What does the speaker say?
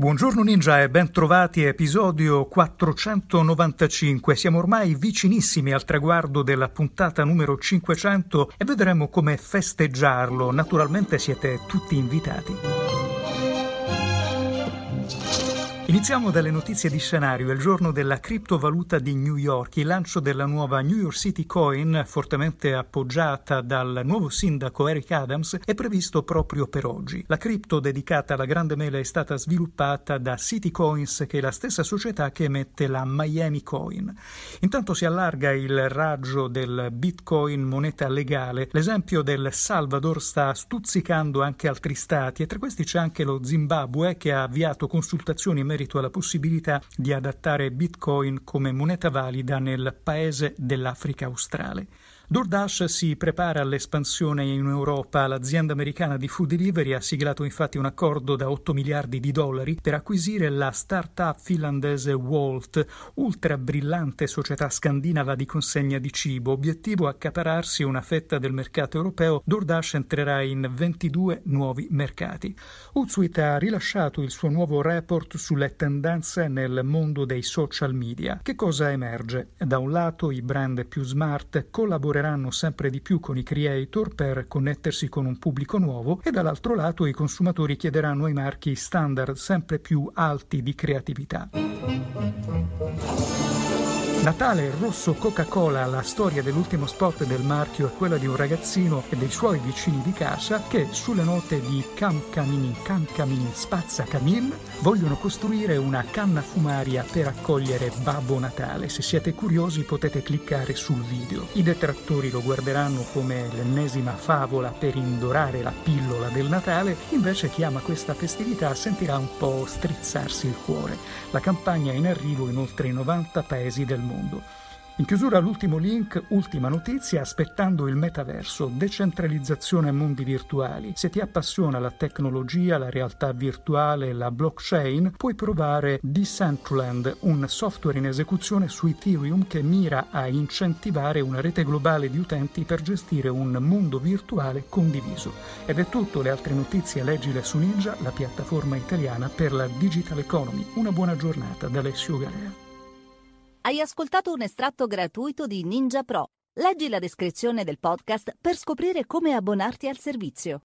Buongiorno Ninja e ben trovati a episodio 495. Siamo ormai vicinissimi al traguardo della puntata numero 500 e vedremo come festeggiarlo. Naturalmente siete tutti invitati. Iniziamo dalle notizie di scenario. Il giorno della criptovaluta di New York, il lancio della nuova New York City Coin, fortemente appoggiata dal nuovo sindaco Eric Adams, è previsto proprio per oggi. La cripto dedicata alla grande mela è stata sviluppata da City Coins, che è la stessa società che emette la Miami Coin. Intanto si allarga il raggio del Bitcoin moneta legale. L'esempio del Salvador sta stuzzicando anche altri stati e tra questi c'è anche lo Zimbabwe che ha avviato consultazioni merito alla possibilità di adattare Bitcoin come moneta valida nel paese dell'Africa australe. DoorDash si prepara all'espansione in Europa. L'azienda americana di food delivery ha siglato infatti un accordo da 8 miliardi di dollari per acquisire la start-up finlandese Walt, ultra brillante società scandinava di consegna di cibo. Obiettivo accapararsi una fetta del mercato europeo. DoorDash entrerà in 22 nuovi mercati. Hootsuite ha rilasciato il suo nuovo report sulle tendenze nel mondo dei social media. Che cosa emerge? Da un lato i brand più smart collaborano collaboreranno sempre di più con i creator per connettersi con un pubblico nuovo e dall'altro lato i consumatori chiederanno ai marchi standard sempre più alti di creatività. Natale rosso Coca-Cola, la storia dell'ultimo spot del marchio è quella di un ragazzino e dei suoi vicini di casa che sulle note di Cam Camini, Cam Camini, Spazza Camil vogliono costruire una canna fumaria per accogliere Babbo Natale. Se siete curiosi potete cliccare sul video. I detrattori lo guarderanno come l'ennesima favola per indorare la pillola del Natale, invece chi ama questa festività sentirà un po' strizzarsi il cuore. La campagna è in arrivo in oltre 90 paesi del mondo mondo. In chiusura l'ultimo link, ultima notizia, aspettando il metaverso, decentralizzazione e mondi virtuali. Se ti appassiona la tecnologia, la realtà virtuale la blockchain, puoi provare Decentraland, un software in esecuzione su Ethereum che mira a incentivare una rete globale di utenti per gestire un mondo virtuale condiviso. Ed è tutto, le altre notizie leggile su Ninja, la piattaforma italiana per la digital economy. Una buona giornata da Alessio Garea. Hai ascoltato un estratto gratuito di Ninja Pro. Leggi la descrizione del podcast per scoprire come abbonarti al servizio.